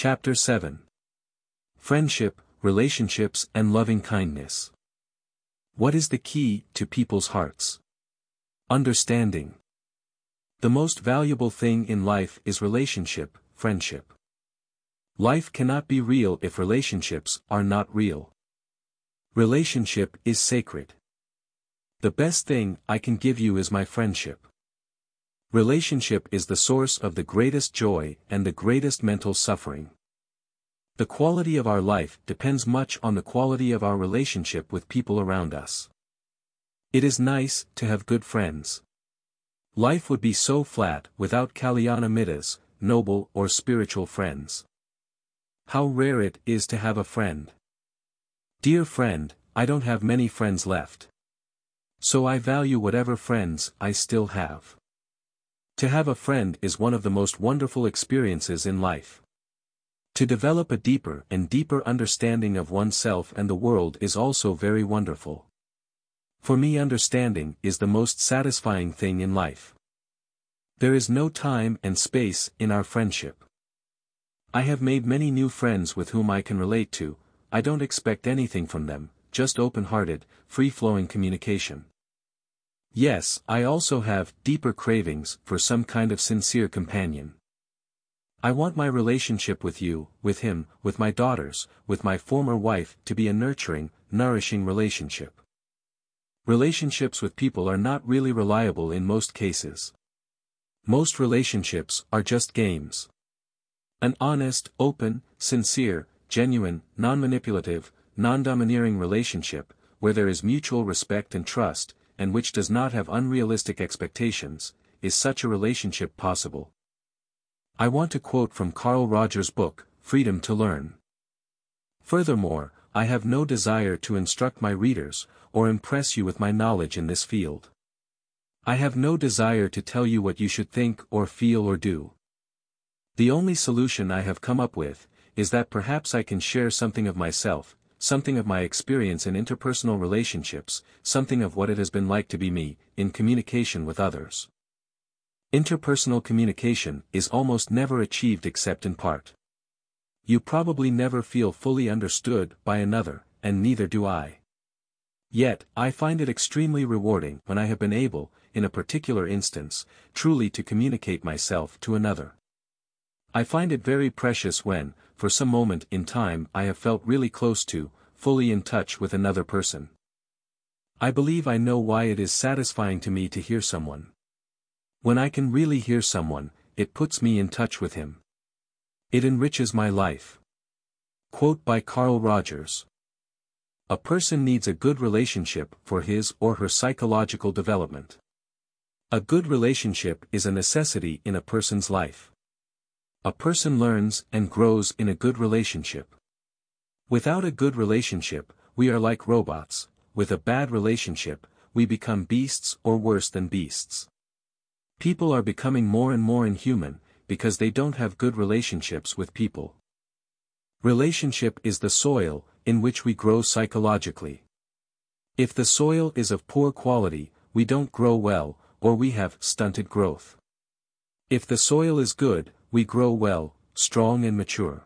Chapter 7 Friendship, Relationships and Loving Kindness. What is the key to people's hearts? Understanding. The most valuable thing in life is relationship, friendship. Life cannot be real if relationships are not real. Relationship is sacred. The best thing I can give you is my friendship. Relationship is the source of the greatest joy and the greatest mental suffering. The quality of our life depends much on the quality of our relationship with people around us. It is nice to have good friends. Life would be so flat without Kalyana Mittas, noble or spiritual friends. How rare it is to have a friend. Dear friend, I don't have many friends left. So I value whatever friends I still have. To have a friend is one of the most wonderful experiences in life. To develop a deeper and deeper understanding of oneself and the world is also very wonderful. For me understanding is the most satisfying thing in life. There is no time and space in our friendship. I have made many new friends with whom I can relate to, I don't expect anything from them, just open-hearted, free-flowing communication. Yes, I also have deeper cravings for some kind of sincere companion. I want my relationship with you, with him, with my daughters, with my former wife to be a nurturing, nourishing relationship. Relationships with people are not really reliable in most cases. Most relationships are just games. An honest, open, sincere, genuine, non-manipulative, non-domineering relationship, where there is mutual respect and trust, and which does not have unrealistic expectations, is such a relationship possible. I want to quote from Carl Rogers' book, Freedom to Learn. Furthermore, I have no desire to instruct my readers, or impress you with my knowledge in this field. I have no desire to tell you what you should think or feel or do. The only solution I have come up with, is that perhaps I can share something of myself, something of my experience in interpersonal relationships, something of what it has been like to be me, in communication with others. Interpersonal communication is almost never achieved except in part. You probably never feel fully understood by another, and neither do I. Yet, I find it extremely rewarding when I have been able, in a particular instance, truly to communicate myself to another. I find it very precious when, for some moment in time I have felt really close to, fully in touch with another person. I believe I know why it is satisfying to me to hear someone. When I can really hear someone, it puts me in touch with him. It enriches my life. Quote by Carl Rogers. A person needs a good relationship for his or her psychological development. A good relationship is a necessity in a person's life. A person learns and grows in a good relationship. Without a good relationship, we are like robots, with a bad relationship, we become beasts or worse than beasts. People are becoming more and more inhuman, because they don't have good relationships with people. Relationship is the soil, in which we grow psychologically. If the soil is of poor quality, we don't grow well, or we have stunted growth. If the soil is good, we grow well, strong and mature.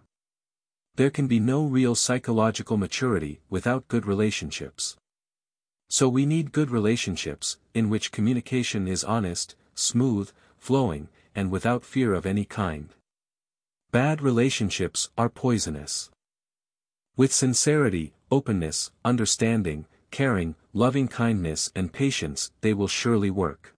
There can be no real psychological maturity without good relationships. So we need good relationships, in which communication is honest, smooth, flowing, and without fear of any kind. Bad relationships are poisonous. With sincerity, openness, understanding, caring, loving kindness and patience they will surely work.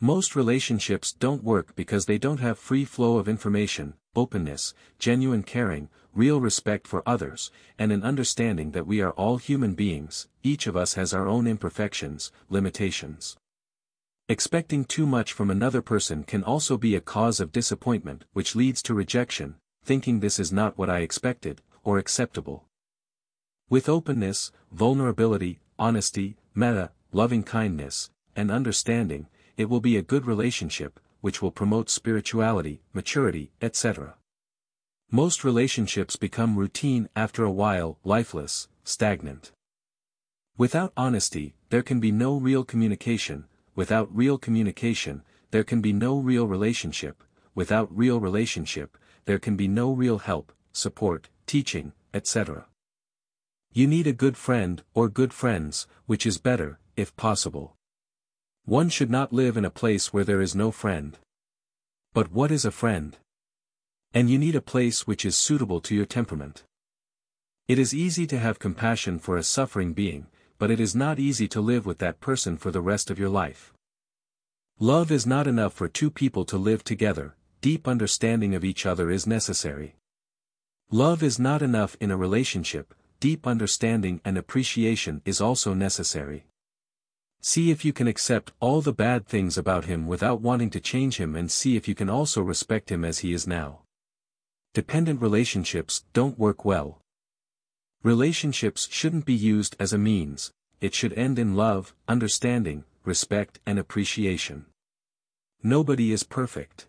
Most relationships don't work because they don't have free flow of information, openness, genuine caring, real respect for others, and an understanding that we are all human beings, each of us has our own imperfections, limitations. Expecting too much from another person can also be a cause of disappointment which leads to rejection, thinking this is not what I expected, or acceptable. With openness, vulnerability, honesty, metta, loving kindness, and understanding, it will be a good relationship, which will promote spirituality, maturity, etc. Most relationships become routine after a while, lifeless, stagnant. Without honesty, there can be no real communication, without real communication, there can be no real relationship, without real relationship, there can be no real help, support, teaching, etc. You need a good friend, or good friends, which is better, if possible. One should not live in a place where there is no friend. But what is a friend? And you need a place which is suitable to your temperament. It is easy to have compassion for a suffering being, but it is not easy to live with that person for the rest of your life. Love is not enough for two people to live together, deep understanding of each other is necessary. Love is not enough in a relationship, deep understanding and appreciation is also necessary. See if you can accept all the bad things about him without wanting to change him and see if you can also respect him as he is now. Dependent relationships don't work well. Relationships shouldn't be used as a means, it should end in love, understanding, respect and appreciation. Nobody is perfect.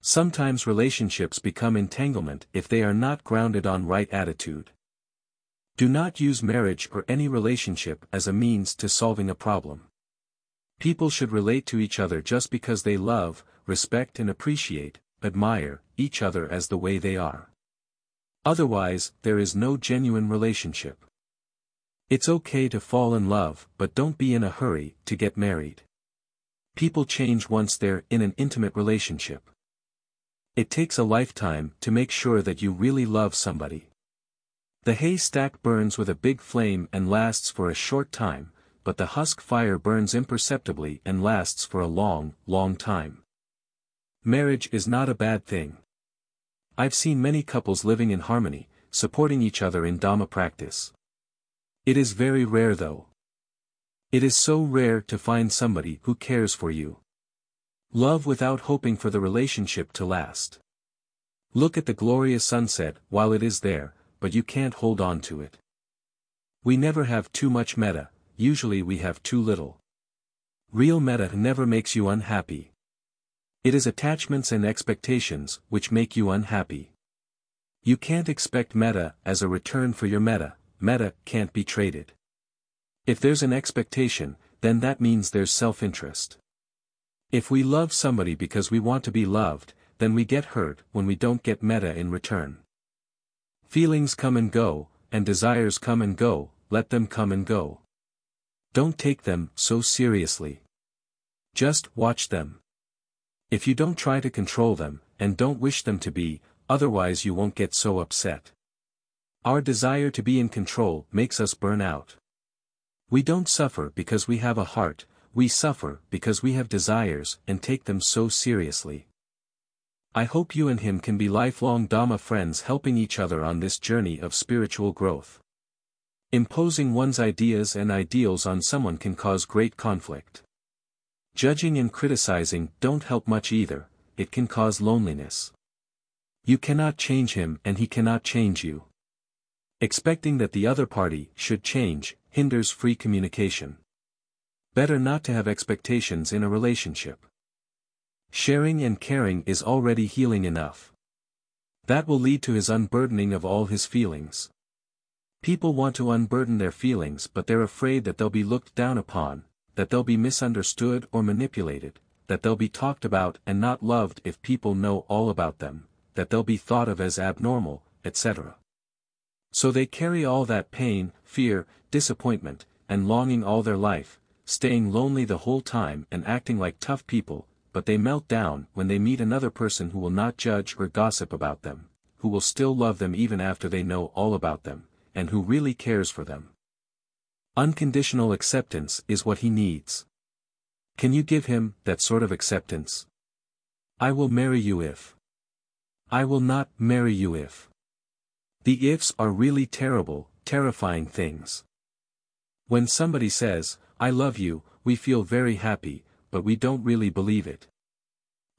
Sometimes relationships become entanglement if they are not grounded on right attitude. Do not use marriage or any relationship as a means to solving a problem. People should relate to each other just because they love, respect and appreciate, admire, each other as the way they are. Otherwise, there is no genuine relationship. It's okay to fall in love, but don't be in a hurry to get married. People change once they're in an intimate relationship. It takes a lifetime to make sure that you really love somebody. The haystack burns with a big flame and lasts for a short time, but the husk fire burns imperceptibly and lasts for a long, long time. Marriage is not a bad thing. I've seen many couples living in harmony, supporting each other in Dhamma practice. It is very rare though. It is so rare to find somebody who cares for you. Love without hoping for the relationship to last. Look at the glorious sunset while it is there, but you can't hold on to it. We never have too much metta, usually we have too little. Real metta never makes you unhappy. It is attachments and expectations which make you unhappy. You can't expect metta as a return for your metta, metta can't be traded. If there's an expectation, then that means there's self-interest. If we love somebody because we want to be loved, then we get hurt when we don't get metta in return. Feelings come and go, and desires come and go, let them come and go. Don't take them so seriously. Just watch them. If you don't try to control them, and don't wish them to be, otherwise you won't get so upset. Our desire to be in control makes us burn out. We don't suffer because we have a heart, we suffer because we have desires and take them so seriously. I hope you and him can be lifelong Dhamma friends helping each other on this journey of spiritual growth. Imposing one's ideas and ideals on someone can cause great conflict. Judging and criticizing don't help much either, it can cause loneliness. You cannot change him and he cannot change you. Expecting that the other party should change, hinders free communication. Better not to have expectations in a relationship. Sharing and caring is already healing enough. That will lead to his unburdening of all his feelings. People want to unburden their feelings but they're afraid that they'll be looked down upon, that they'll be misunderstood or manipulated, that they'll be talked about and not loved if people know all about them, that they'll be thought of as abnormal, etc. So they carry all that pain, fear, disappointment, and longing all their life, staying lonely the whole time and acting like tough people, but they melt down when they meet another person who will not judge or gossip about them, who will still love them even after they know all about them, and who really cares for them. Unconditional acceptance is what he needs. Can you give him that sort of acceptance? I will marry you if. I will not marry you if. The ifs are really terrible, terrifying things. When somebody says, I love you, we feel very happy, but we don't really believe it.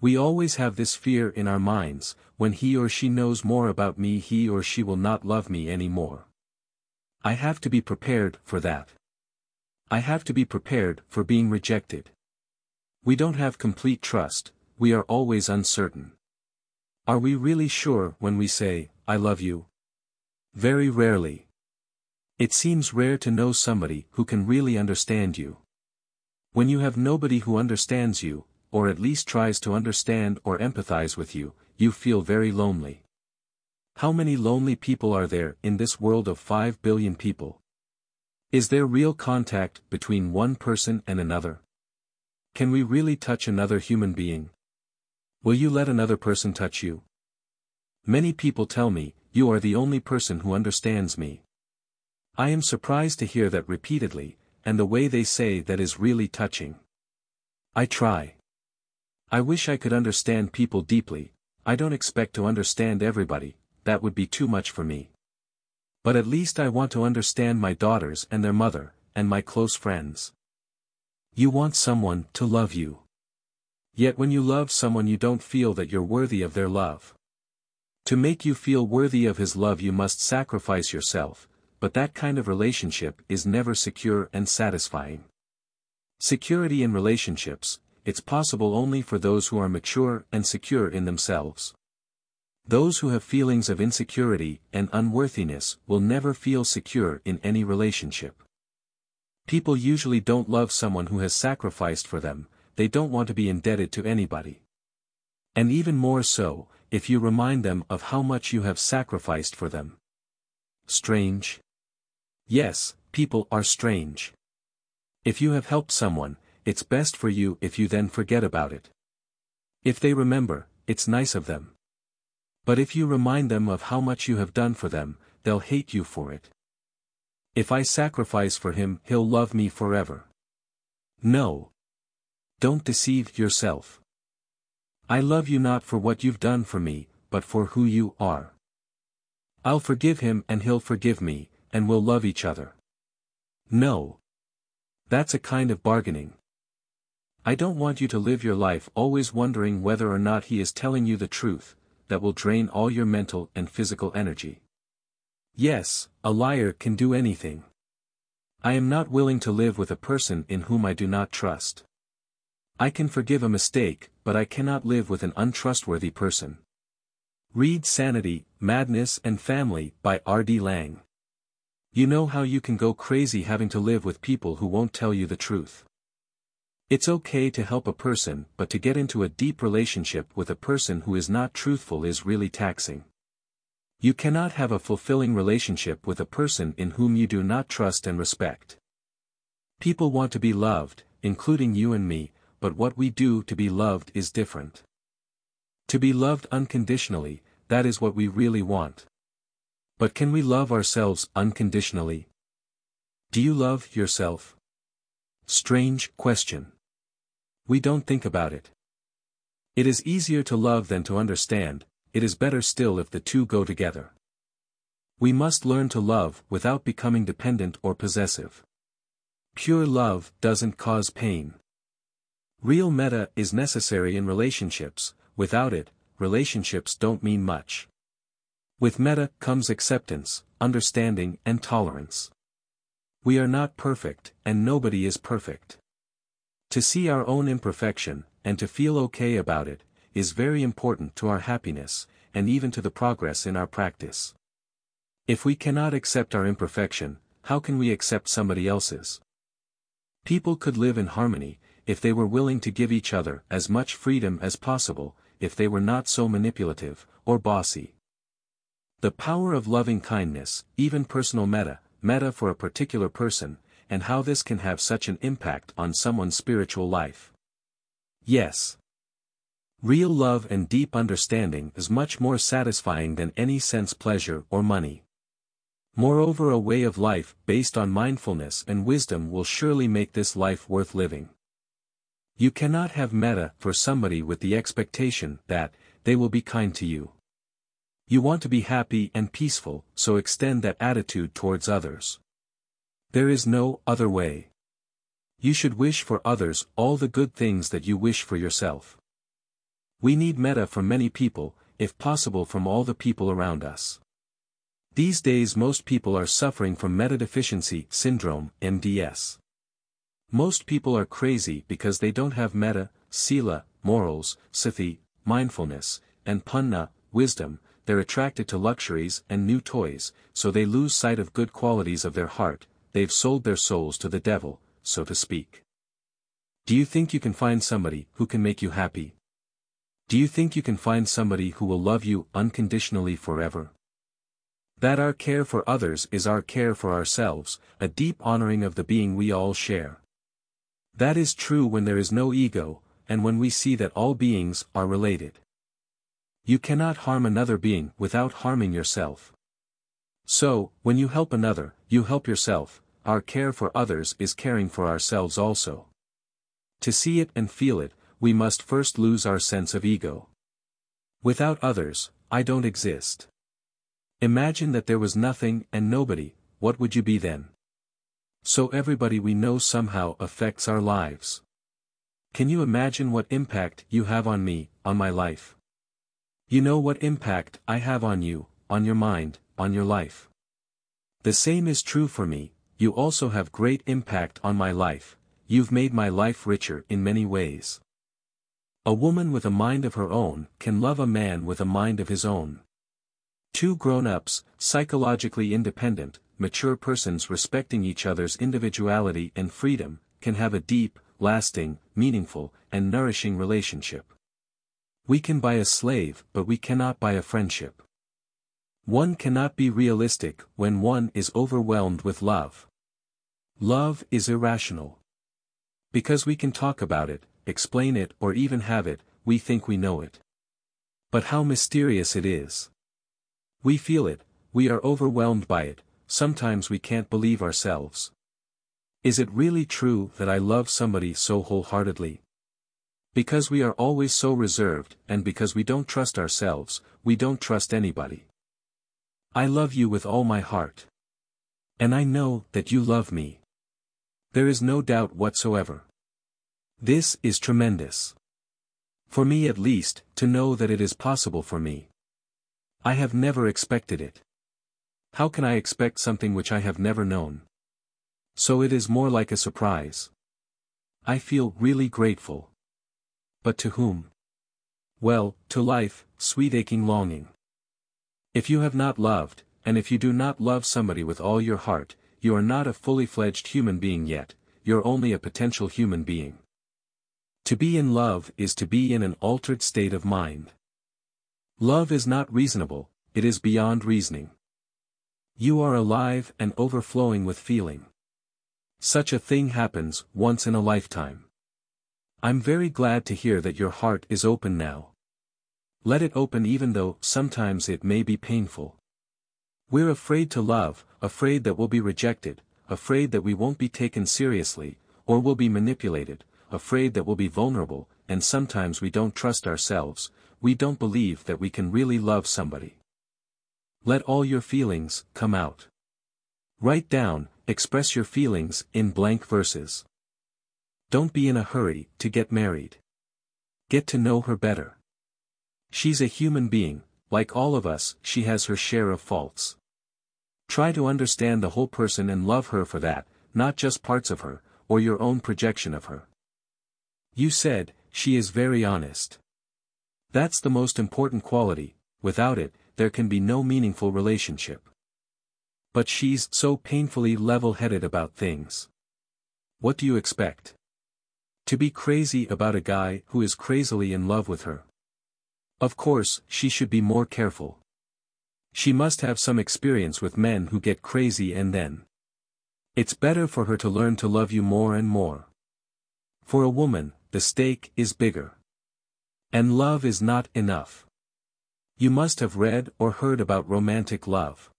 We always have this fear in our minds, when he or she knows more about me he or she will not love me anymore. I have to be prepared for that. I have to be prepared for being rejected. We don't have complete trust, we are always uncertain. Are we really sure when we say, I love you? Very rarely. It seems rare to know somebody who can really understand you. When you have nobody who understands you, or at least tries to understand or empathize with you, you feel very lonely. How many lonely people are there in this world of 5 billion people? Is there real contact between one person and another? Can we really touch another human being? Will you let another person touch you? Many people tell me, you are the only person who understands me. I am surprised to hear that repeatedly, and the way they say that is really touching. I try. I wish I could understand people deeply, I don't expect to understand everybody, that would be too much for me. But at least I want to understand my daughters and their mother, and my close friends. You want someone to love you. Yet when you love someone you don't feel that you're worthy of their love. To make you feel worthy of his love you must sacrifice yourself, but that kind of relationship is never secure and satisfying. Security in relationships, it's possible only for those who are mature and secure in themselves. Those who have feelings of insecurity and unworthiness will never feel secure in any relationship. People usually don't love someone who has sacrificed for them, they don't want to be indebted to anybody. And even more so, if you remind them of how much you have sacrificed for them. Strange? Yes, people are strange. If you have helped someone, it's best for you if you then forget about it. If they remember, it's nice of them. But if you remind them of how much you have done for them, they'll hate you for it. If I sacrifice for him, he'll love me forever. No. Don't deceive yourself. I love you not for what you've done for me, but for who you are. I'll forgive him and he'll forgive me, and we'll love each other. No. That's a kind of bargaining. I don't want you to live your life always wondering whether or not he is telling you the truth, that will drain all your mental and physical energy. Yes, a liar can do anything. I am not willing to live with a person in whom I do not trust. I can forgive a mistake, but I cannot live with an untrustworthy person. Read Sanity, Madness and Family by R. D. You know how you can go crazy having to live with people who won't tell you the truth. It's okay to help a person but to get into a deep relationship with a person who is not truthful is really taxing. You cannot have a fulfilling relationship with a person in whom you do not trust and respect. People want to be loved, including you and me, but what we do to be loved is different. To be loved unconditionally, that is what we really want. But can we love ourselves unconditionally? Do you love yourself? Strange question. We don't think about it. It is easier to love than to understand, it is better still if the two go together. We must learn to love without becoming dependent or possessive. Pure love doesn't cause pain. Real metta is necessary in relationships, without it, relationships don't mean much. With metta comes acceptance, understanding and tolerance. We are not perfect, and nobody is perfect. To see our own imperfection, and to feel okay about it, is very important to our happiness, and even to the progress in our practice. If we cannot accept our imperfection, how can we accept somebody else's? People could live in harmony, if they were willing to give each other as much freedom as possible, if they were not so manipulative, or bossy. The power of loving kindness, even personal metta, metta for a particular person, and how this can have such an impact on someone's spiritual life. Yes. Real love and deep understanding is much more satisfying than any sense pleasure or money. Moreover a way of life based on mindfulness and wisdom will surely make this life worth living. You cannot have metta for somebody with the expectation that, they will be kind to you. You want to be happy and peaceful, so extend that attitude towards others. There is no other way. You should wish for others all the good things that you wish for yourself. We need metta from many people, if possible from all the people around us. These days most people are suffering from metta deficiency syndrome, MDS. Most people are crazy because they don't have metta, sila, morals, sati, mindfulness, and panna, wisdom, they're attracted to luxuries and new toys, so they lose sight of good qualities of their heart, they've sold their souls to the devil, so to speak. Do you think you can find somebody who can make you happy? Do you think you can find somebody who will love you unconditionally forever? That our care for others is our care for ourselves, a deep honoring of the being we all share. That is true when there is no ego, and when we see that all beings are related. You cannot harm another being without harming yourself. So, when you help another, you help yourself, our care for others is caring for ourselves also. To see it and feel it, we must first lose our sense of ego. Without others, I don't exist. Imagine that there was nothing and nobody, what would you be then? So everybody we know somehow affects our lives. Can you imagine what impact you have on me, on my life? You know what impact I have on you, on your mind, on your life. The same is true for me, you also have great impact on my life, you've made my life richer in many ways. A woman with a mind of her own can love a man with a mind of his own. Two grown-ups, psychologically independent, mature persons respecting each other's individuality and freedom, can have a deep, lasting, meaningful, and nourishing relationship. We can buy a slave but we cannot buy a friendship. One cannot be realistic when one is overwhelmed with love. Love is irrational. Because we can talk about it, explain it or even have it, we think we know it. But how mysterious it is. We feel it, we are overwhelmed by it, sometimes we can't believe ourselves. Is it really true that I love somebody so wholeheartedly? Because we are always so reserved, and because we don't trust ourselves, we don't trust anybody. I love you with all my heart. And I know that you love me. There is no doubt whatsoever. This is tremendous. For me at least, to know that it is possible for me. I have never expected it. How can I expect something which I have never known? So it is more like a surprise. I feel really grateful. But to whom? Well, to life, sweet aching longing. If you have not loved, and if you do not love somebody with all your heart, you are not a fully fledged human being yet, you're only a potential human being. To be in love is to be in an altered state of mind. Love is not reasonable, it is beyond reasoning. You are alive and overflowing with feeling. Such a thing happens once in a lifetime. I'm very glad to hear that your heart is open now. Let it open even though sometimes it may be painful. We're afraid to love, afraid that we'll be rejected, afraid that we won't be taken seriously, or will be manipulated, afraid that we'll be vulnerable, and sometimes we don't trust ourselves, we don't believe that we can really love somebody. Let all your feelings come out. Write down, express your feelings in blank verses. Don't be in a hurry to get married. Get to know her better. She's a human being, like all of us, she has her share of faults. Try to understand the whole person and love her for that, not just parts of her, or your own projection of her. You said, she is very honest. That's the most important quality, without it, there can be no meaningful relationship. But she's so painfully level-headed about things. What do you expect? To be crazy about a guy who is crazily in love with her. Of course, she should be more careful. She must have some experience with men who get crazy and then. It's better for her to learn to love you more and more. For a woman, the stake is bigger. And love is not enough. You must have read or heard about romantic love.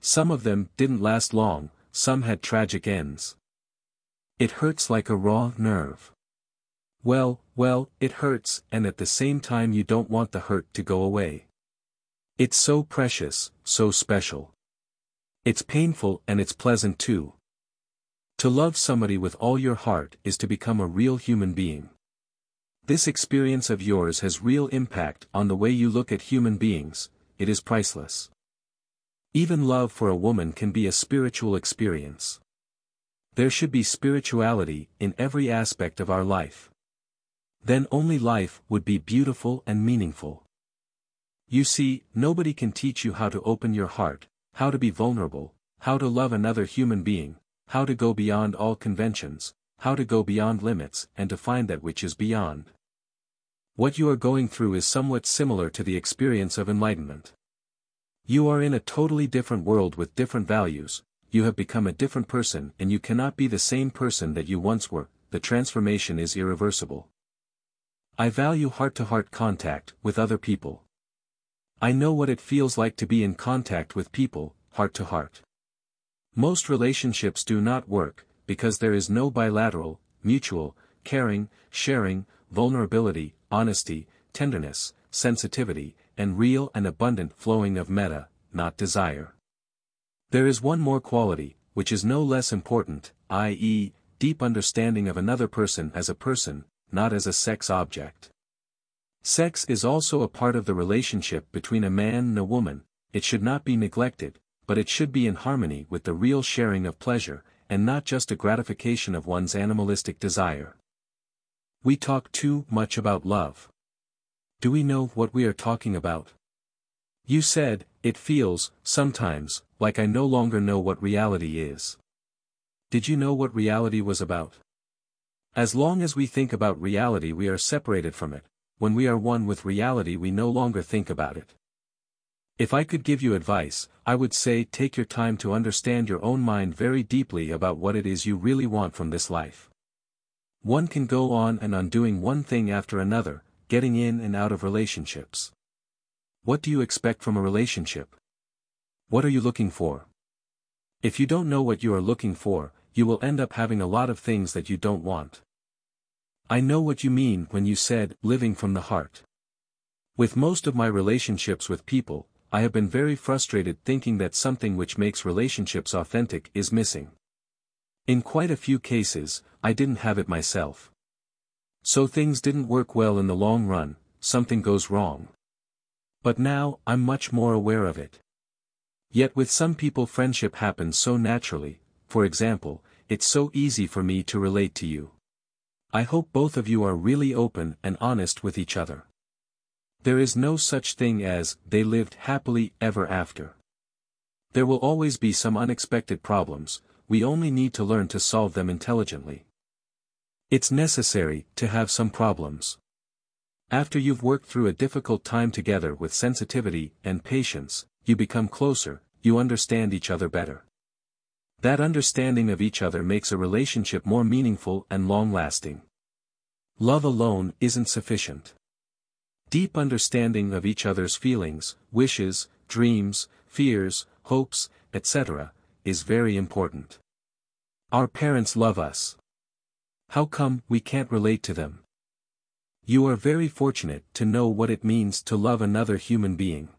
Some of them didn't last long, some had tragic ends. It hurts like a raw nerve. Well, well, it hurts, and at the same time you don't want the hurt to go away. It's so precious, so special. It's painful and it's pleasant too. To love somebody with all your heart is to become a real human being. This experience of yours has real impact on the way you look at human beings, it is priceless. Even love for a woman can be a spiritual experience. There should be spirituality in every aspect of our life. Then only life would be beautiful and meaningful. You see, nobody can teach you how to open your heart, how to be vulnerable, how to love another human being, how to go beyond all conventions, how to go beyond limits and to find that which is beyond. What you are going through is somewhat similar to the experience of enlightenment. You are in a totally different world with different values, you have become a different person and you cannot be the same person that you once were, the transformation is irreversible. I value heart-to-heart -heart contact with other people. I know what it feels like to be in contact with people, heart to heart. Most relationships do not work, because there is no bilateral, mutual, caring, sharing, vulnerability, honesty, tenderness, sensitivity, and real and abundant flowing of metta, not desire. There is one more quality, which is no less important, i.e., deep understanding of another person as a person, not as a sex object. Sex is also a part of the relationship between a man and a woman, it should not be neglected, but it should be in harmony with the real sharing of pleasure, and not just a gratification of one's animalistic desire. We talk too much about love. Do we know what we are talking about? You said, it feels, sometimes, like I no longer know what reality is. Did you know what reality was about? As long as we think about reality we are separated from it, when we are one with reality we no longer think about it. If I could give you advice, I would say take your time to understand your own mind very deeply about what it is you really want from this life. One can go on and on doing one thing after another, getting in and out of relationships. What do you expect from a relationship? What are you looking for? If you don't know what you are looking for, you will end up having a lot of things that you don't want. I know what you mean when you said, living from the heart. With most of my relationships with people, I have been very frustrated thinking that something which makes relationships authentic is missing. In quite a few cases, I didn't have it myself. So things didn't work well in the long run, something goes wrong. But now, I'm much more aware of it. Yet with some people friendship happens so naturally, for example, it's so easy for me to relate to you. I hope both of you are really open and honest with each other. There is no such thing as, they lived happily ever after. There will always be some unexpected problems, we only need to learn to solve them intelligently. It's necessary to have some problems. After you've worked through a difficult time together with sensitivity and patience, you become closer, you understand each other better. That understanding of each other makes a relationship more meaningful and long-lasting. Love alone isn't sufficient. Deep understanding of each other's feelings, wishes, dreams, fears, hopes, etc., is very important. Our parents love us. How come we can't relate to them? You are very fortunate to know what it means to love another human being.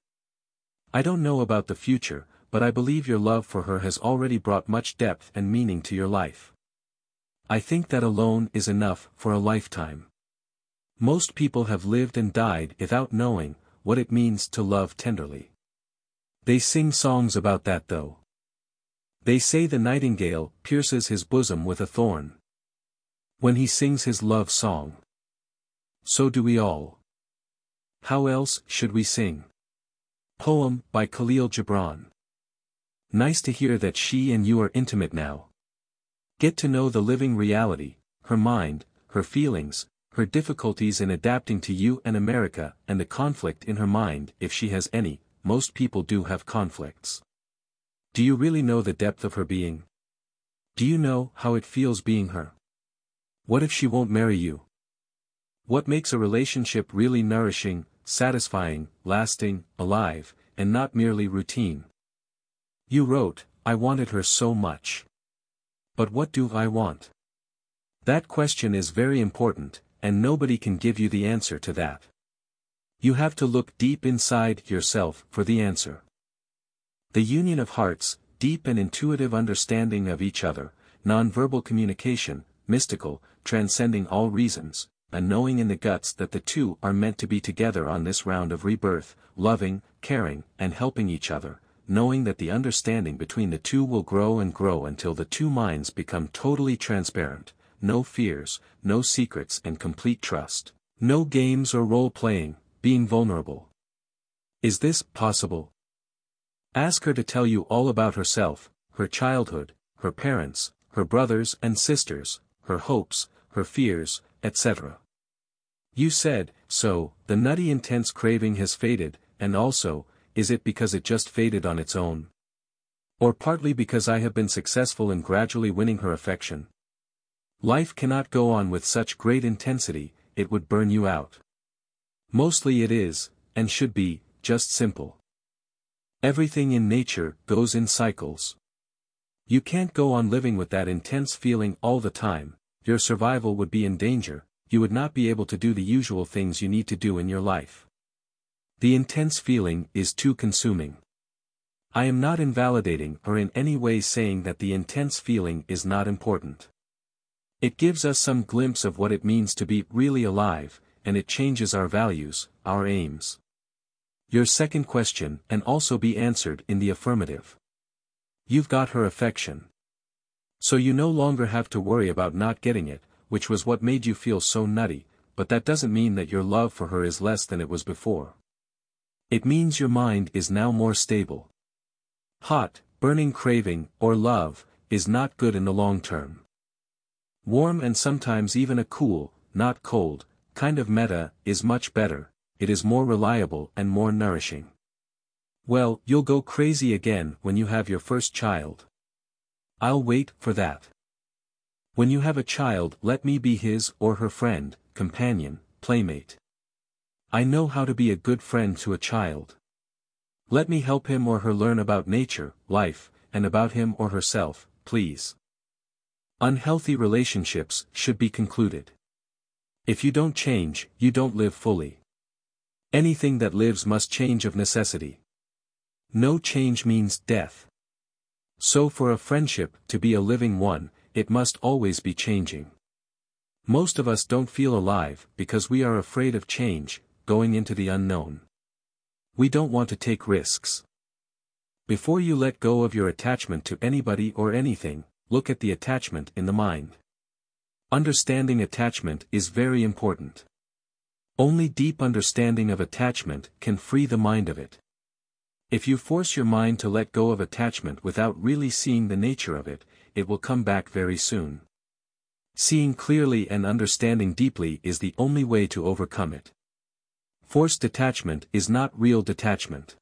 I don't know about the future, but I believe your love for her has already brought much depth and meaning to your life. I think that alone is enough for a lifetime. Most people have lived and died without knowing what it means to love tenderly. They sing songs about that though. They say the nightingale pierces his bosom with a thorn. When he sings his love song. So do we all. How else should we sing? Poem by Khalil Gibran Nice to hear that she and you are intimate now. Get to know the living reality, her mind, her feelings, her difficulties in adapting to you and America and the conflict in her mind if she has any, most people do have conflicts. Do you really know the depth of her being? Do you know how it feels being her? What if she won't marry you? What makes a relationship really nourishing, satisfying, lasting, alive, and not merely routine? You wrote, I wanted her so much. But what do I want? That question is very important, and nobody can give you the answer to that. You have to look deep inside yourself for the answer. The union of hearts, deep and intuitive understanding of each other, non-verbal communication, mystical, transcending all reasons, a knowing in the guts that the two are meant to be together on this round of rebirth, loving, caring, and helping each other, knowing that the understanding between the two will grow and grow until the two minds become totally transparent, no fears, no secrets and complete trust, no games or role-playing, being vulnerable. Is this possible? Ask her to tell you all about herself, her childhood, her parents, her brothers and sisters, her hopes, her fears, etc. You said, so, the nutty intense craving has faded, and also, is it because it just faded on its own? Or partly because I have been successful in gradually winning her affection? Life cannot go on with such great intensity, it would burn you out. Mostly it is, and should be, just simple. Everything in nature goes in cycles. You can't go on living with that intense feeling all the time, your survival would be in danger, you would not be able to do the usual things you need to do in your life. The intense feeling is too consuming. I am not invalidating or in any way saying that the intense feeling is not important. It gives us some glimpse of what it means to be really alive, and it changes our values, our aims. Your second question and also be answered in the affirmative. You've got her affection. So you no longer have to worry about not getting it, which was what made you feel so nutty, but that doesn't mean that your love for her is less than it was before. It means your mind is now more stable. Hot, burning craving, or love, is not good in the long term. Warm and sometimes even a cool, not cold, kind of metta, is much better, it is more reliable and more nourishing. Well, you'll go crazy again when you have your first child. I'll wait for that. When you have a child let me be his or her friend, companion, playmate. I know how to be a good friend to a child. Let me help him or her learn about nature, life, and about him or herself, please. Unhealthy relationships should be concluded. If you don't change, you don't live fully. Anything that lives must change of necessity. No change means death. So for a friendship to be a living one, it must always be changing. Most of us don't feel alive because we are afraid of change, going into the unknown. We don't want to take risks. Before you let go of your attachment to anybody or anything, look at the attachment in the mind. Understanding attachment is very important. Only deep understanding of attachment can free the mind of it. If you force your mind to let go of attachment without really seeing the nature of it, it will come back very soon. Seeing clearly and understanding deeply is the only way to overcome it. Forced detachment is not real detachment.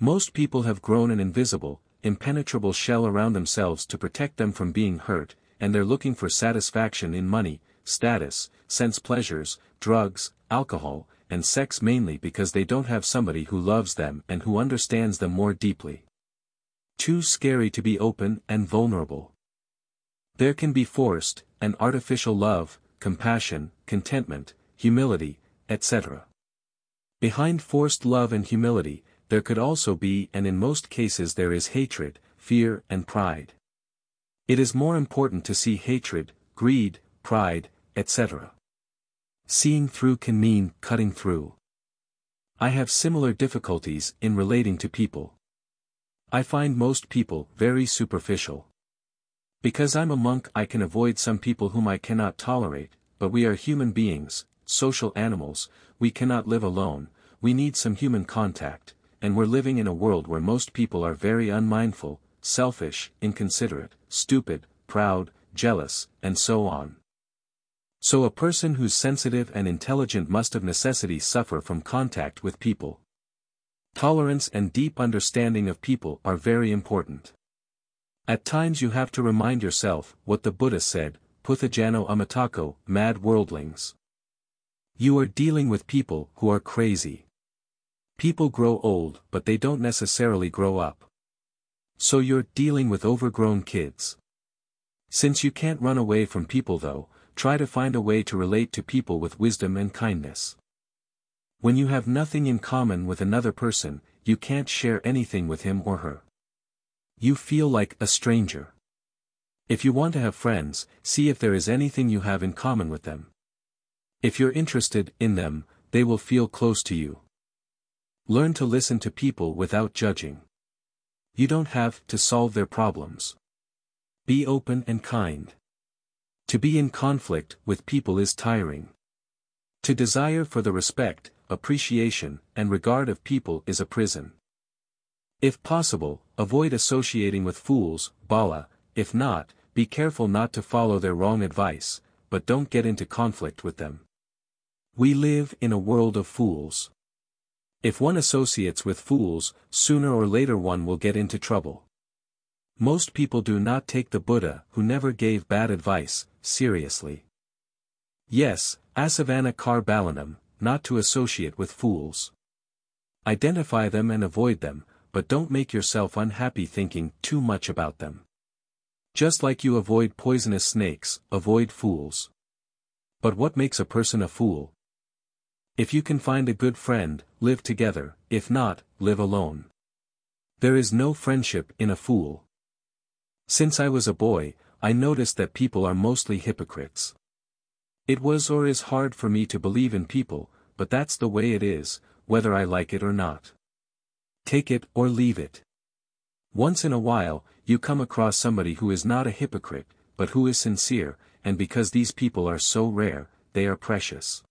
Most people have grown an invisible, impenetrable shell around themselves to protect them from being hurt, and they're looking for satisfaction in money, status, sense pleasures, drugs, alcohol, and sex mainly because they don't have somebody who loves them and who understands them more deeply. Too scary to be open and vulnerable. There can be forced, and artificial love, compassion, contentment, humility, etc. Behind forced love and humility, there could also be and in most cases there is hatred, fear and pride. It is more important to see hatred, greed, pride, etc. Seeing through can mean cutting through. I have similar difficulties in relating to people. I find most people very superficial. Because I'm a monk I can avoid some people whom I cannot tolerate, but we are human beings, social animals, we cannot live alone, we need some human contact, and we're living in a world where most people are very unmindful, selfish, inconsiderate, stupid, proud, jealous, and so on. So a person who's sensitive and intelligent must of necessity suffer from contact with people. Tolerance and deep understanding of people are very important. At times you have to remind yourself what the Buddha said, Puthujjano Amitako, mad worldlings. You are dealing with people who are crazy. People grow old but they don't necessarily grow up. So you're dealing with overgrown kids. Since you can't run away from people though, try to find a way to relate to people with wisdom and kindness. When you have nothing in common with another person, you can't share anything with him or her. You feel like a stranger. If you want to have friends, see if there is anything you have in common with them. If you're interested in them, they will feel close to you. Learn to listen to people without judging. You don't have to solve their problems. Be open and kind. To be in conflict with people is tiring. To desire for the respect, appreciation, and regard of people is a prison. If possible, avoid associating with fools, bala, if not, be careful not to follow their wrong advice, but don't get into conflict with them. We live in a world of fools. If one associates with fools, sooner or later one will get into trouble. Most people do not take the Buddha, who never gave bad advice, seriously. Yes, Asavana Kar Balanam, not to associate with fools. Identify them and avoid them, but don't make yourself unhappy thinking too much about them. Just like you avoid poisonous snakes, avoid fools. But what makes a person a fool? If you can find a good friend, live together, if not, live alone. There is no friendship in a fool. Since I was a boy, I noticed that people are mostly hypocrites. It was or is hard for me to believe in people, but that's the way it is, whether I like it or not. Take it or leave it. Once in a while, you come across somebody who is not a hypocrite, but who is sincere, and because these people are so rare, they are precious.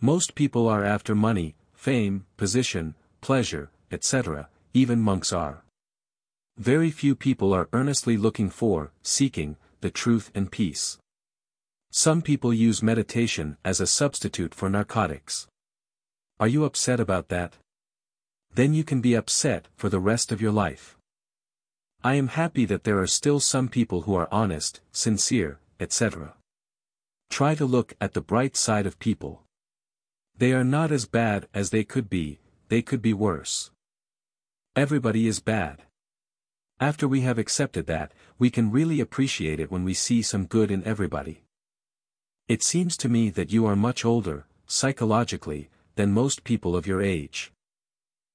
Most people are after money, fame, position, pleasure, etc., even monks are. Very few people are earnestly looking for, seeking, the truth and peace. Some people use meditation as a substitute for narcotics. Are you upset about that? Then you can be upset for the rest of your life. I am happy that there are still some people who are honest, sincere, etc. Try to look at the bright side of people. They are not as bad as they could be, they could be worse. Everybody is bad. After we have accepted that, we can really appreciate it when we see some good in everybody. It seems to me that you are much older, psychologically, than most people of your age.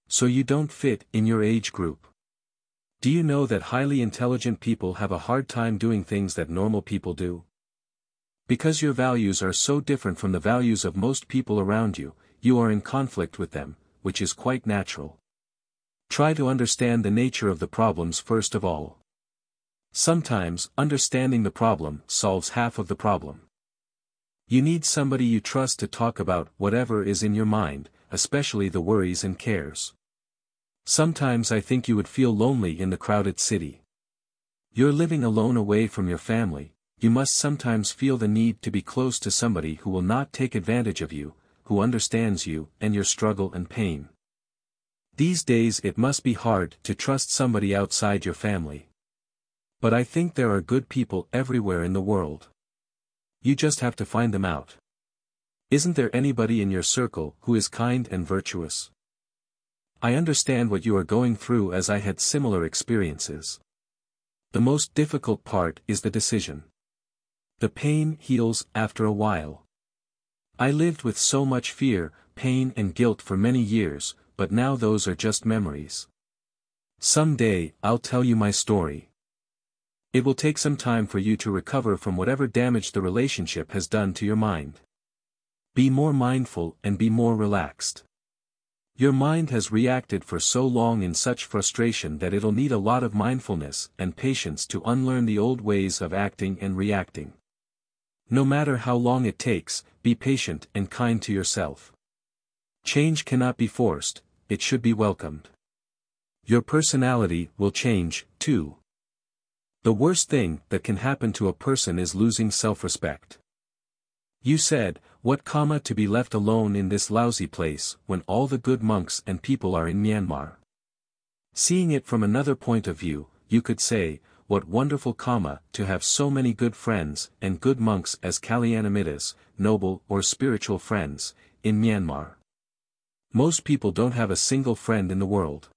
So you don't fit in your age group. Do you know that highly intelligent people have a hard time doing things that normal people do? Because your values are so different from the values of most people around you, you are in conflict with them, which is quite natural. Try to understand the nature of the problems first of all. Sometimes, understanding the problem solves half of the problem. You need somebody you trust to talk about whatever is in your mind, especially the worries and cares. Sometimes I think you would feel lonely in the crowded city. You're living alone away from your family, you must sometimes feel the need to be close to somebody who will not take advantage of you, who understands you and your struggle and pain. These days it must be hard to trust somebody outside your family. But I think there are good people everywhere in the world. You just have to find them out. Isn't there anybody in your circle who is kind and virtuous? I understand what you are going through as I had similar experiences. The most difficult part is the decision. The pain heals after a while. I lived with so much fear, pain and guilt for many years, but now those are just memories. Some day, I'll tell you my story. It will take some time for you to recover from whatever damage the relationship has done to your mind. Be more mindful and be more relaxed. Your mind has reacted for so long in such frustration that it'll need a lot of mindfulness and patience to unlearn the old ways of acting and reacting. No matter how long it takes, be patient and kind to yourself. Change cannot be forced, it should be welcomed. Your personality will change, too. The worst thing that can happen to a person is losing self-respect. You said, what karma to be left alone in this lousy place when all the good monks and people are in Myanmar. Seeing it from another point of view, you could say, what wonderful karma to have so many good friends and good monks as Kalyanamittas, noble or spiritual friends, in Myanmar. Most people don't have a single friend in the world.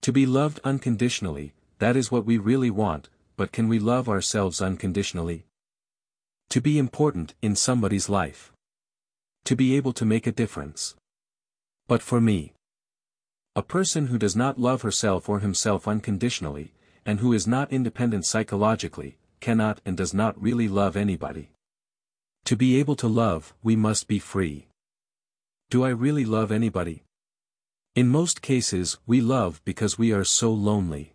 To be loved unconditionally, that is what we really want, but can we love ourselves unconditionally? To be important in somebody's life. To be able to make a difference. But for me, a person who does not love herself or himself unconditionally, and who is not independent psychologically, cannot and does not really love anybody. To be able to love, we must be free. Do I really love anybody? In most cases, we love because we are so lonely.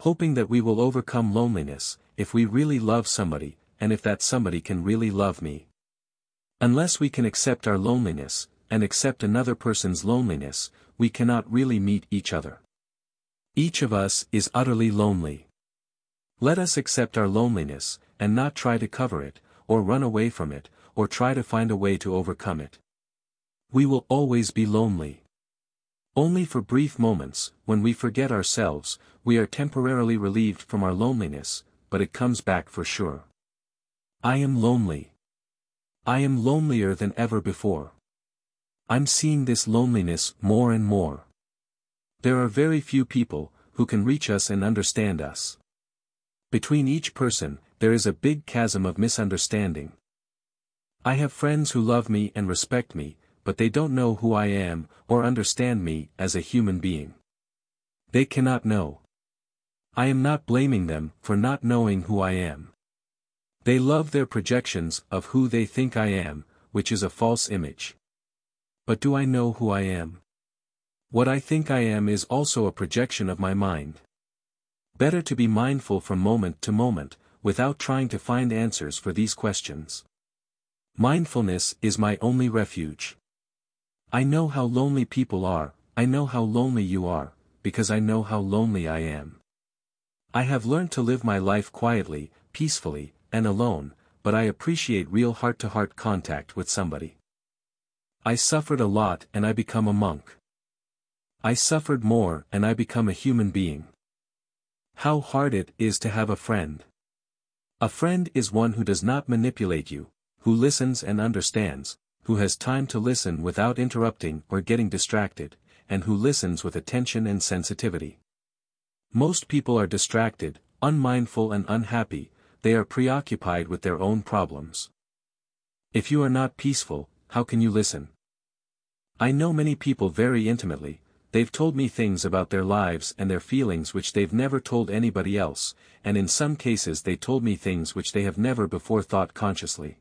Hoping that we will overcome loneliness, if we really love somebody, and if that somebody can really love me. Unless we can accept our loneliness, and accept another person's loneliness, we cannot really meet each other. Each of us is utterly lonely. Let us accept our loneliness, and not try to cover it, or run away from it, or try to find a way to overcome it. We will always be lonely. Only for brief moments, when we forget ourselves, we are temporarily relieved from our loneliness, but it comes back for sure. I am lonely. I am lonelier than ever before. I'm seeing this loneliness more and more. There are very few people, who can reach us and understand us. Between each person, there is a big chasm of misunderstanding. I have friends who love me and respect me, but they don't know who I am, or understand me as a human being. They cannot know. I am not blaming them for not knowing who I am. They love their projections of who they think I am, which is a false image. But do I know who I am? What I think I am is also a projection of my mind. Better to be mindful from moment to moment, without trying to find answers for these questions. Mindfulness is my only refuge. I know how lonely people are, I know how lonely you are, because I know how lonely I am. I have learned to live my life quietly, peacefully, and alone, but I appreciate real heart-to-heart -heart contact with somebody. I suffered a lot and I become a monk. I suffered more and I become a human being. How hard it is to have a friend. A friend is one who does not manipulate you, who listens and understands, who has time to listen without interrupting or getting distracted, and who listens with attention and sensitivity. Most people are distracted, unmindful and unhappy, they are preoccupied with their own problems. If you are not peaceful, how can you listen? I know many people very intimately, they've told me things about their lives and their feelings which they've never told anybody else, and in some cases they told me things which they have never before thought consciously.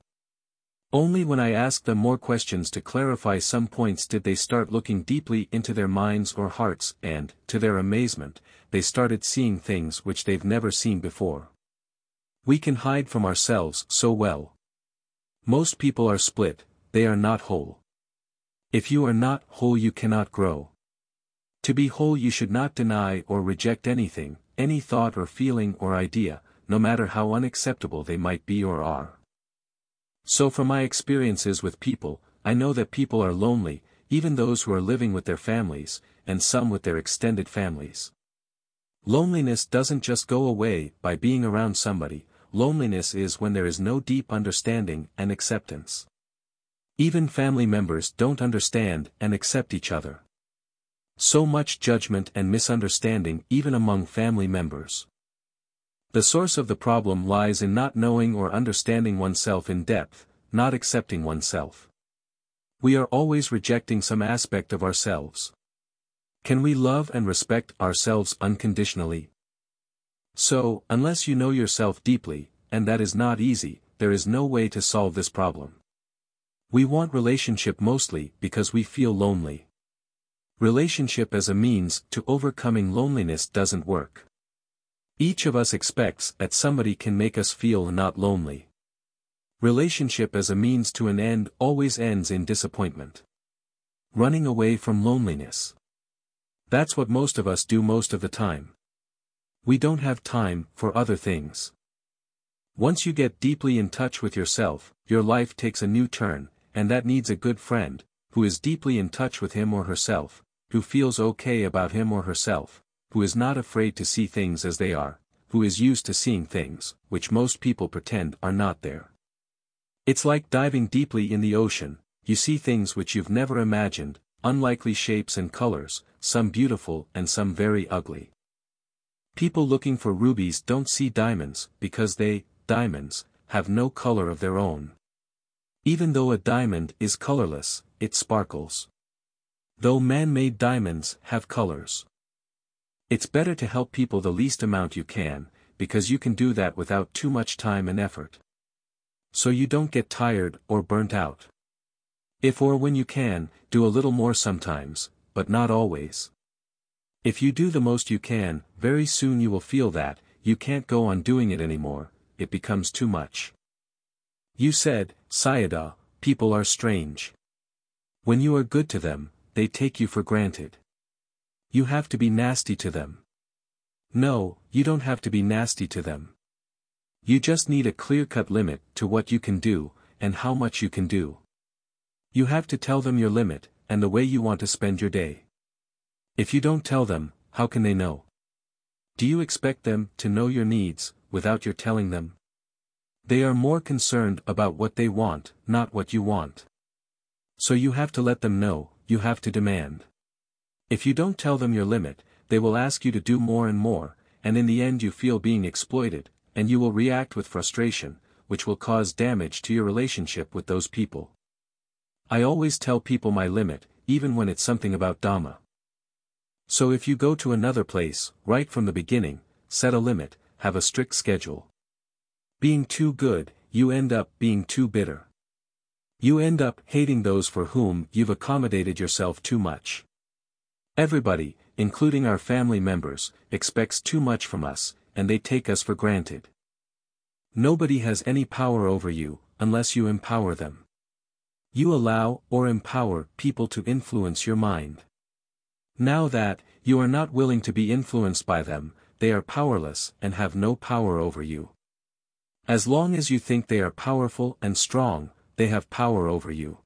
Only when I asked them more questions to clarify some points did they start looking deeply into their minds or hearts and, to their amazement, they started seeing things which they've never seen before. We can hide from ourselves so well. Most people are split, they are not whole. If you are not whole you cannot grow. To be whole you should not deny or reject anything, any thought or feeling or idea, no matter how unacceptable they might be or are. So from my experiences with people, I know that people are lonely, even those who are living with their families, and some with their extended families. Loneliness doesn't just go away by being around somebody, loneliness is when there is no deep understanding and acceptance. Even family members don't understand and accept each other. So much judgment and misunderstanding even among family members. The source of the problem lies in not knowing or understanding oneself in depth, not accepting oneself. We are always rejecting some aspect of ourselves. Can we love and respect ourselves unconditionally? So, unless you know yourself deeply, and that is not easy, there is no way to solve this problem. We want relationship mostly because we feel lonely. Relationship as a means to overcoming loneliness doesn't work. Each of us expects that somebody can make us feel not lonely. Relationship as a means to an end always ends in disappointment. Running away from loneliness. That's what most of us do most of the time. We don't have time for other things. Once you get deeply in touch with yourself, your life takes a new turn, and that needs a good friend, who is deeply in touch with him or herself, who feels okay about him or herself, who is not afraid to see things as they are, who is used to seeing things, which most people pretend are not there. It's like diving deeply in the ocean, you see things which you've never imagined, unlikely shapes and colors, some beautiful and some very ugly. People looking for rubies don't see diamonds, because they, diamonds, have no color of their own. Even though a diamond is colorless, it sparkles. Though man-made diamonds have colors. It's better to help people the least amount you can, because you can do that without too much time and effort. So you don't get tired or burnt out. If or when you can, do a little more sometimes, but not always. If you do the most you can, very soon you will feel that, you can't go on doing it anymore, it becomes too much. You said, Sayadaw, people are strange. When you are good to them, they take you for granted. You have to be nasty to them. No, you don't have to be nasty to them. You just need a clear-cut limit to what you can do, and how much you can do. You have to tell them your limit, and the way you want to spend your day. If you don't tell them, how can they know? Do you expect them to know your needs, without your telling them? They are more concerned about what they want, not what you want. So you have to let them know, you have to demand. If you don't tell them your limit, they will ask you to do more and more, and in the end you feel being exploited, and you will react with frustration, which will cause damage to your relationship with those people. I always tell people my limit, even when it's something about Dhamma. So if you go to another place, right from the beginning, set a limit, have a strict schedule. Being too good, you end up being too bitter. You end up hating those for whom you've accommodated yourself too much. Everybody, including our family members, expects too much from us, and they take us for granted. Nobody has any power over you, unless you empower them. You allow or empower people to influence your mind. Now that, you are not willing to be influenced by them, they are powerless and have no power over you. As long as you think they are powerful and strong, they have power over you.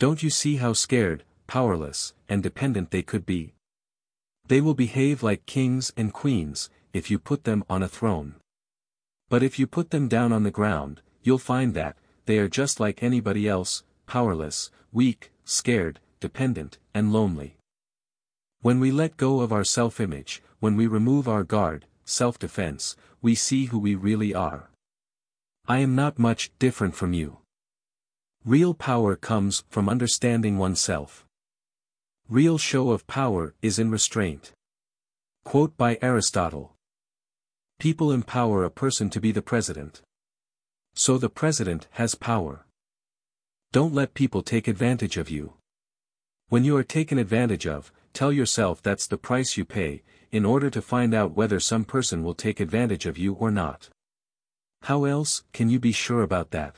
Don't you see how scared, powerless, and dependent they could be? They will behave like kings and queens, if you put them on a throne. But if you put them down on the ground, you'll find that, they are just like anybody else, powerless, weak, scared, dependent, and lonely. When we let go of our self-image, when we remove our guard, self-defense, we see who we really are. I am not much different from you. Real power comes from understanding oneself. Real show of power is in restraint. Quote by Aristotle. People empower a person to be the president. So the president has power. Don't let people take advantage of you. When you are taken advantage of, tell yourself that's the price you pay, in order to find out whether some person will take advantage of you or not. How else can you be sure about that?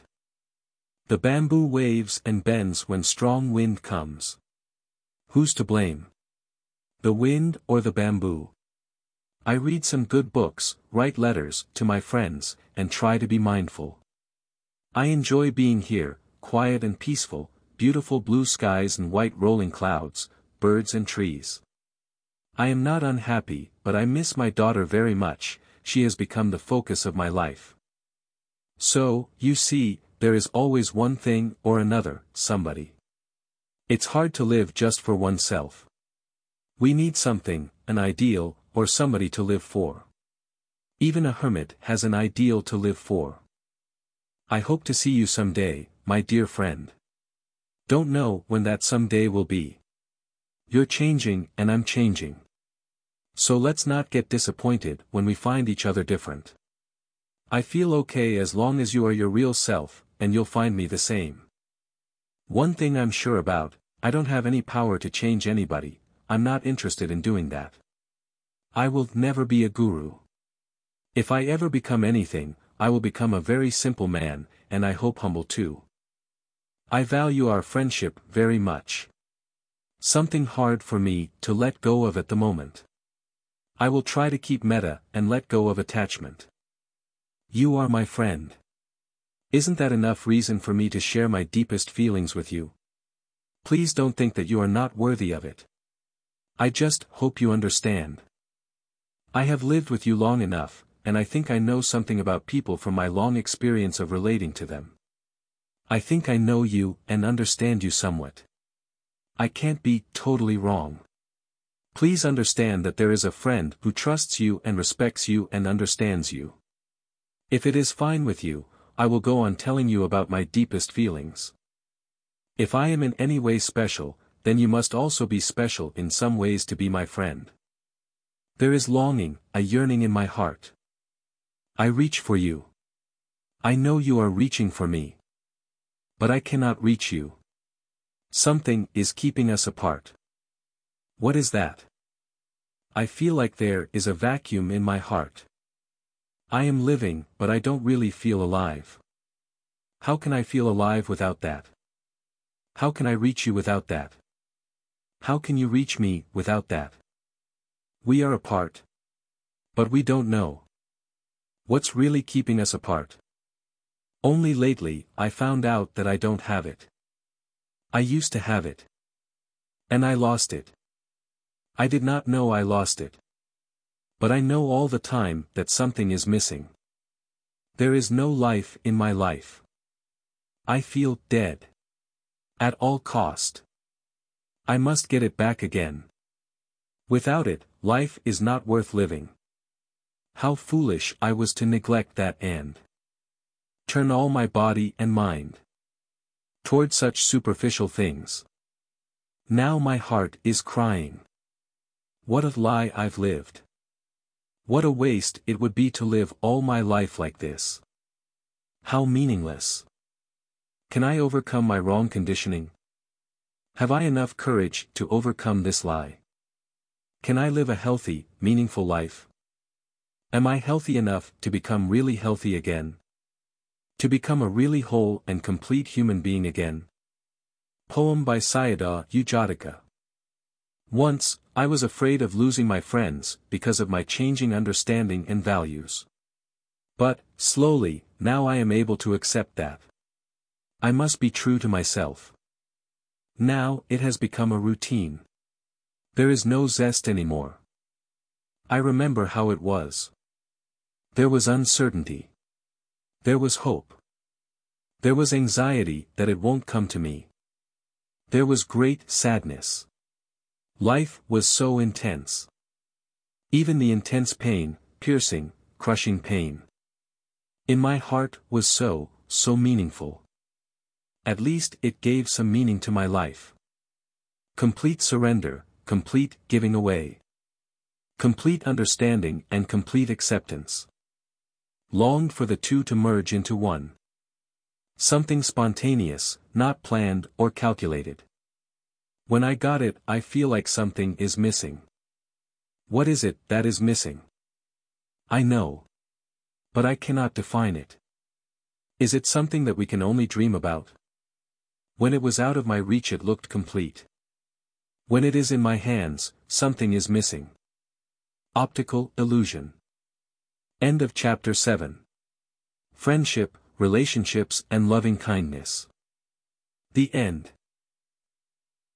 The bamboo waves and bends when strong wind comes. Who's to blame? The wind or the bamboo? I read some good books, write letters to my friends, and try to be mindful. I enjoy being here, quiet and peaceful, beautiful blue skies and white rolling clouds, birds and trees. I am not unhappy, but I miss my daughter very much, she has become the focus of my life. So, you see, there is always one thing or another, somebody. It's hard to live just for oneself. We need something, an ideal, or somebody to live for. Even a hermit has an ideal to live for. I hope to see you someday, my dear friend. Don't know when that someday will be. You're changing and I'm changing. So let's not get disappointed when we find each other different. I feel okay as long as you are your real self, and you'll find me the same. One thing I'm sure about, I don't have any power to change anybody, I'm not interested in doing that. I will never be a guru. If I ever become anything, I will become a very simple man, and I hope humble too. I value our friendship very much. Something hard for me to let go of at the moment. I will try to keep metta and let go of attachment. You are my friend. Isn't that enough reason for me to share my deepest feelings with you? Please don't think that you are not worthy of it. I just hope you understand. I have lived with you long enough, and I think I know something about people from my long experience of relating to them. I think I know you and understand you somewhat. I can't be totally wrong. Please understand that there is a friend who trusts you and respects you and understands you. If it is fine with you, I will go on telling you about my deepest feelings. If I am in any way special, then you must also be special in some ways to be my friend. There is longing, a yearning in my heart. I reach for you. I know you are reaching for me. But I cannot reach you. Something is keeping us apart. What is that? I feel like there is a vacuum in my heart. I am living, but I don't really feel alive. How can I feel alive without that? How can I reach you without that? How can you reach me without that? We are apart. But we don't know. What's really keeping us apart? Only lately, I found out that I don't have it. I used to have it. And I lost it. I did not know I lost it. But I know all the time that something is missing. There is no life in my life. I feel dead. At all cost. I must get it back again. Without it, life is not worth living. How foolish I was to neglect that end. turn all my body and mind toward such superficial things. Now my heart is crying. What a lie I've lived. What a waste it would be to live all my life like this. How meaningless. Can I overcome my wrong conditioning? Have I enough courage to overcome this lie? Can I live a healthy, meaningful life? Am I healthy enough to become really healthy again? To become a really whole and complete human being again? Poem by Sayadaw U Jotika Once, I was afraid of losing my friends because of my changing understanding and values. But, slowly, now I am able to accept that. I must be true to myself. Now, it has become a routine. There is no zest anymore. I remember how it was. There was uncertainty. There was hope. There was anxiety that it won't come to me. There was great sadness. Life was so intense. Even the intense pain, piercing, crushing pain. In my heart was so, so meaningful. At least it gave some meaning to my life. Complete surrender, complete giving away. Complete understanding and complete acceptance. Longed for the two to merge into one. Something spontaneous, not planned or calculated. When I got it I feel like something is missing. What is it that is missing? I know. But I cannot define it. Is it something that we can only dream about? When it was out of my reach it looked complete. When it is in my hands, something is missing. Optical illusion. End of chapter 7. Friendship, relationships and loving kindness. The end.